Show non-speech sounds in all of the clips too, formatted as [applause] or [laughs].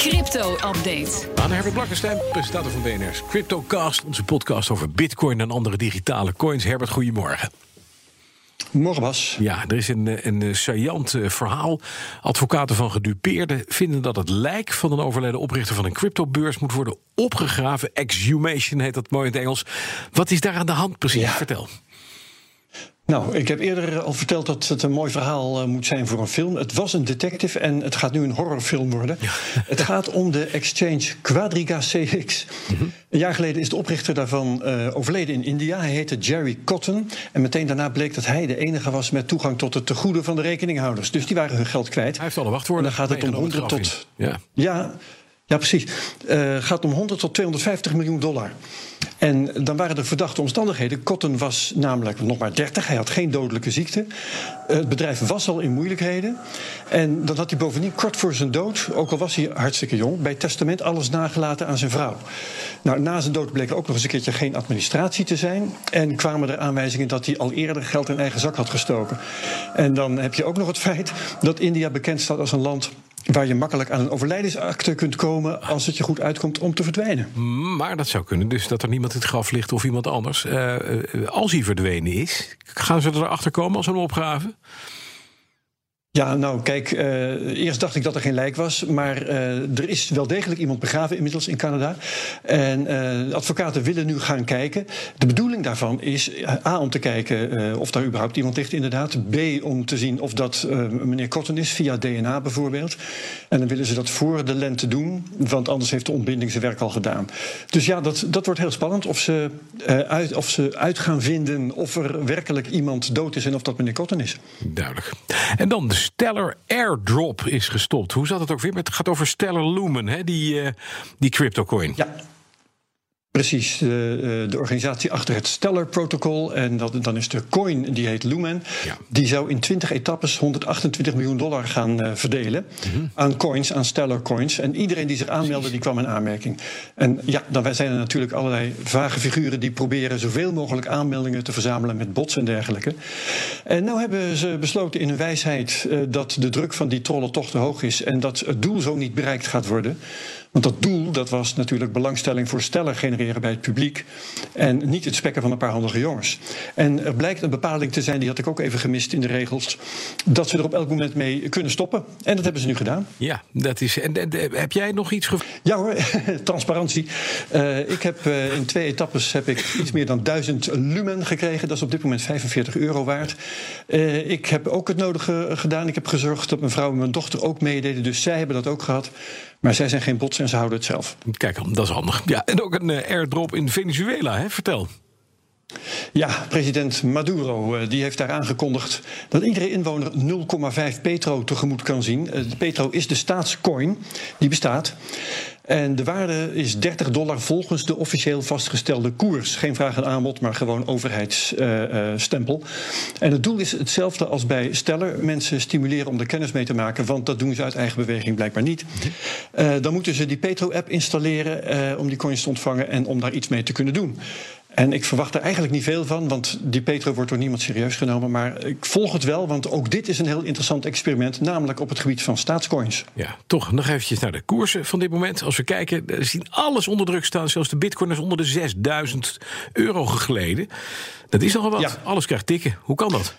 Crypto-update. Aan Herbert Blankenstein, presentator van BNR's CryptoCast. Onze podcast over bitcoin en andere digitale coins. Herbert, goedemorgen. Morgen Bas. Ja, er is een, een saillant eh, verhaal. Advocaten van gedupeerden vinden dat het lijk van een overleden oprichter van een cryptobeurs moet worden opgegraven. Exhumation heet dat mooi in het Engels. Wat is daar aan de hand precies? Ja. Vertel. Nou, ik heb eerder al verteld dat het een mooi verhaal uh, moet zijn voor een film. Het was een detective en het gaat nu een horrorfilm worden. Ja. [laughs] Het gaat om de exchange Quadriga CX. Mm -hmm. Een jaar geleden is de oprichter daarvan uh, overleden in India. Hij heette Jerry Cotton. En meteen daarna bleek dat hij de enige was met toegang tot het tegoeden van de rekeninghouders. Dus die waren hun geld kwijt. Hij heeft alle wachtwoorden. En dan gaat het om 100 tot. Ja. ja. Ja, precies. Het uh, gaat om 100 tot 250 miljoen dollar. En dan waren er verdachte omstandigheden. Cotton was namelijk nog maar 30, hij had geen dodelijke ziekte. Het bedrijf was al in moeilijkheden. En dan had hij bovendien kort voor zijn dood, ook al was hij hartstikke jong, bij testament alles nagelaten aan zijn vrouw. Nou, na zijn dood bleek ook nog eens een keertje geen administratie te zijn. En kwamen er aanwijzingen dat hij al eerder geld in eigen zak had gestoken. En dan heb je ook nog het feit dat India bekend staat als een land waar je makkelijk aan een overlijdensakte kunt komen als het je goed uitkomt om te verdwijnen. Maar dat zou kunnen, dus dat er niemand het graf ligt of iemand anders. Uh, als hij verdwenen is, gaan ze erachter komen als ze hem opgraven? Ja, nou kijk, uh, eerst dacht ik dat er geen lijk was, maar uh, er is wel degelijk iemand begraven inmiddels in Canada. En uh, advocaten willen nu gaan kijken. De bedoeling daarvan is A om te kijken of daar überhaupt iemand ligt inderdaad. B om te zien of dat meneer Cotton is, via DNA bijvoorbeeld. En dan willen ze dat voor de lente doen, want anders heeft de ontbinding zijn werk al gedaan. Dus ja, dat, dat wordt heel spannend of ze, uit, of ze uit gaan vinden of er werkelijk iemand dood is en of dat meneer Cotton is. Duidelijk. En dan de Stellar Airdrop is gestopt. Hoe zat het ook weer? Het gaat over Stellar Lumen, hè? Die, uh, die cryptocoin. Ja. Precies, de, de, organisatie achter het Stellar-protocol. En dat, dan is de coin, die heet Lumen. Ja. Die zou in 20 etappes 128 miljoen dollar gaan uh, verdelen. Mm -hmm. Aan coins, aan Stellar coins. En iedereen die zich aanmeldde, die kwam in aanmerking. En ja, dan zijn er natuurlijk allerlei vage figuren... die proberen zoveel mogelijk aanmeldingen te verzamelen... met bots en dergelijke. En nou hebben ze besloten in hun wijsheid... Uh, dat de druk van die trollen toch te hoog is... en dat het doel zo niet bereikt gaat worden... Want dat doel dat was natuurlijk belangstelling voor Stellar genereren bij het publiek. En niet het spekken van een paar handige jongens. En er blijkt een bepaling te zijn, die had ik ook even gemist in de regels. Dat ze er op elk moment mee kunnen stoppen. En dat hebben ze nu gedaan. Ja, dat is. En, en, en heb jij nog iets? Ja hoor, [laughs] transparantie. Uh, ik heb uh, in twee etappes heb ik iets meer dan 1000 lumen gekregen. Dat is op dit moment 45 euro waard. Uh, ik heb ook het nodige gedaan. Ik heb gezorgd dat mijn vrouw en mijn dochter ook meededen. Dus zij hebben dat ook gehad. Maar zij zijn geen bots en ze houden het zelf. Kijk, dat is handig. Ja, en ook een uh, airdrop in Venezuela, hè? Vertel. Ja, president Maduro uh, die heeft daar aangekondigd dat iedere inwoner 0,5 petro tegemoet kan zien. De petro is de staatscoin die bestaat. En de waarde is 30 dollar volgens de officieel vastgestelde koers. Geen vraag en aanbod, maar gewoon overheidsstempel. En het doel is hetzelfde als bij Stellar. Mensen stimuleren om er kennis mee te maken, want dat doen ze uit eigen beweging blijkbaar niet. Uh, dan moeten ze die Petro-app installeren om die coins te ontvangen en om daar iets mee te kunnen doen. En ik verwacht er eigenlijk niet veel van, want die Petro wordt door niemand serieus genomen. Maar ik volg het wel, want ook dit is een heel interessant experiment, namelijk op het gebied van staatscoins. Ja, toch nog eventjes naar de koersen van dit moment. Als we kijken, we zien alles onder druk staan. Zelfs de bitcoin is onder de 6000 euro gegleden. Dat is nogal wat. Ja. Alles krijgt tikken. Hoe kan dat?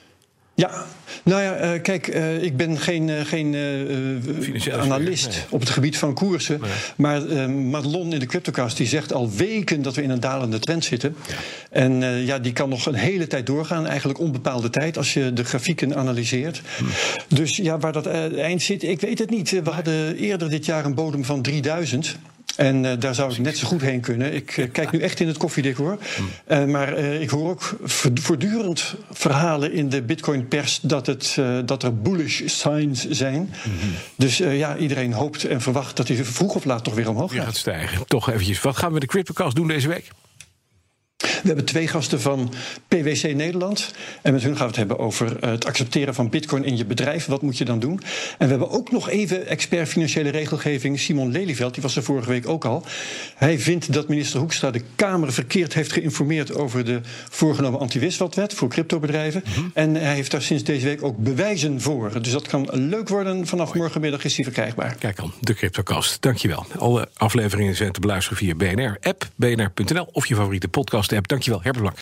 Ja, nou ja, uh, kijk, uh, ik ben geen, uh, geen uh, analist nee. op het gebied van koersen. Nee. Maar Madelon in de Cryptocast die zegt al weken dat we in een dalende trend zitten. Ja. En ja, die kan nog een hele tijd doorgaan, eigenlijk onbepaalde tijd, als je de grafieken analyseert. Hm. Dus ja, waar dat eind zit, ik weet het niet. We hadden eerder dit jaar een bodem van 3000. En uh, daar zou ik net zo goed heen kunnen. Ik uh, kijk nu echt in het koffiedecor. Uh, maar ik hoor ook voortdurend verhalen in de Bitcoin-pers dat, het, dat er bullish signs zijn. Mm -hmm. Dus ja, iedereen hoopt en verwacht dat hij vroeg of laat toch weer omhoog gaat. gaat stijgen. Toch eventjes. Wat gaan we de CryptoCast doen deze week? We hebben twee gasten van PwC Nederland. En met hun gaan we het hebben over het accepteren van bitcoin in je bedrijf. Wat moet je dan doen? En we hebben ook nog even expert financiële regelgeving Simon Lelyveld. Die was er vorige week ook al. Hij vindt dat minister Hoekstra de Kamer verkeerd heeft geïnformeerd over de voorgenomen anti-wisselwet voor cryptobedrijven. Mhm. En hij heeft daar sinds deze week ook bewijzen voor. Dus dat kan leuk worden. Vanaf morgenmiddag is hij verkrijgbaar. Kijk dan, de CryptoCast. Dankjewel. Alle afleveringen zijn te beluisteren via BNR-app, bnr.nl of je favoriete podcast-app. Dankjewel, Herbert Blank.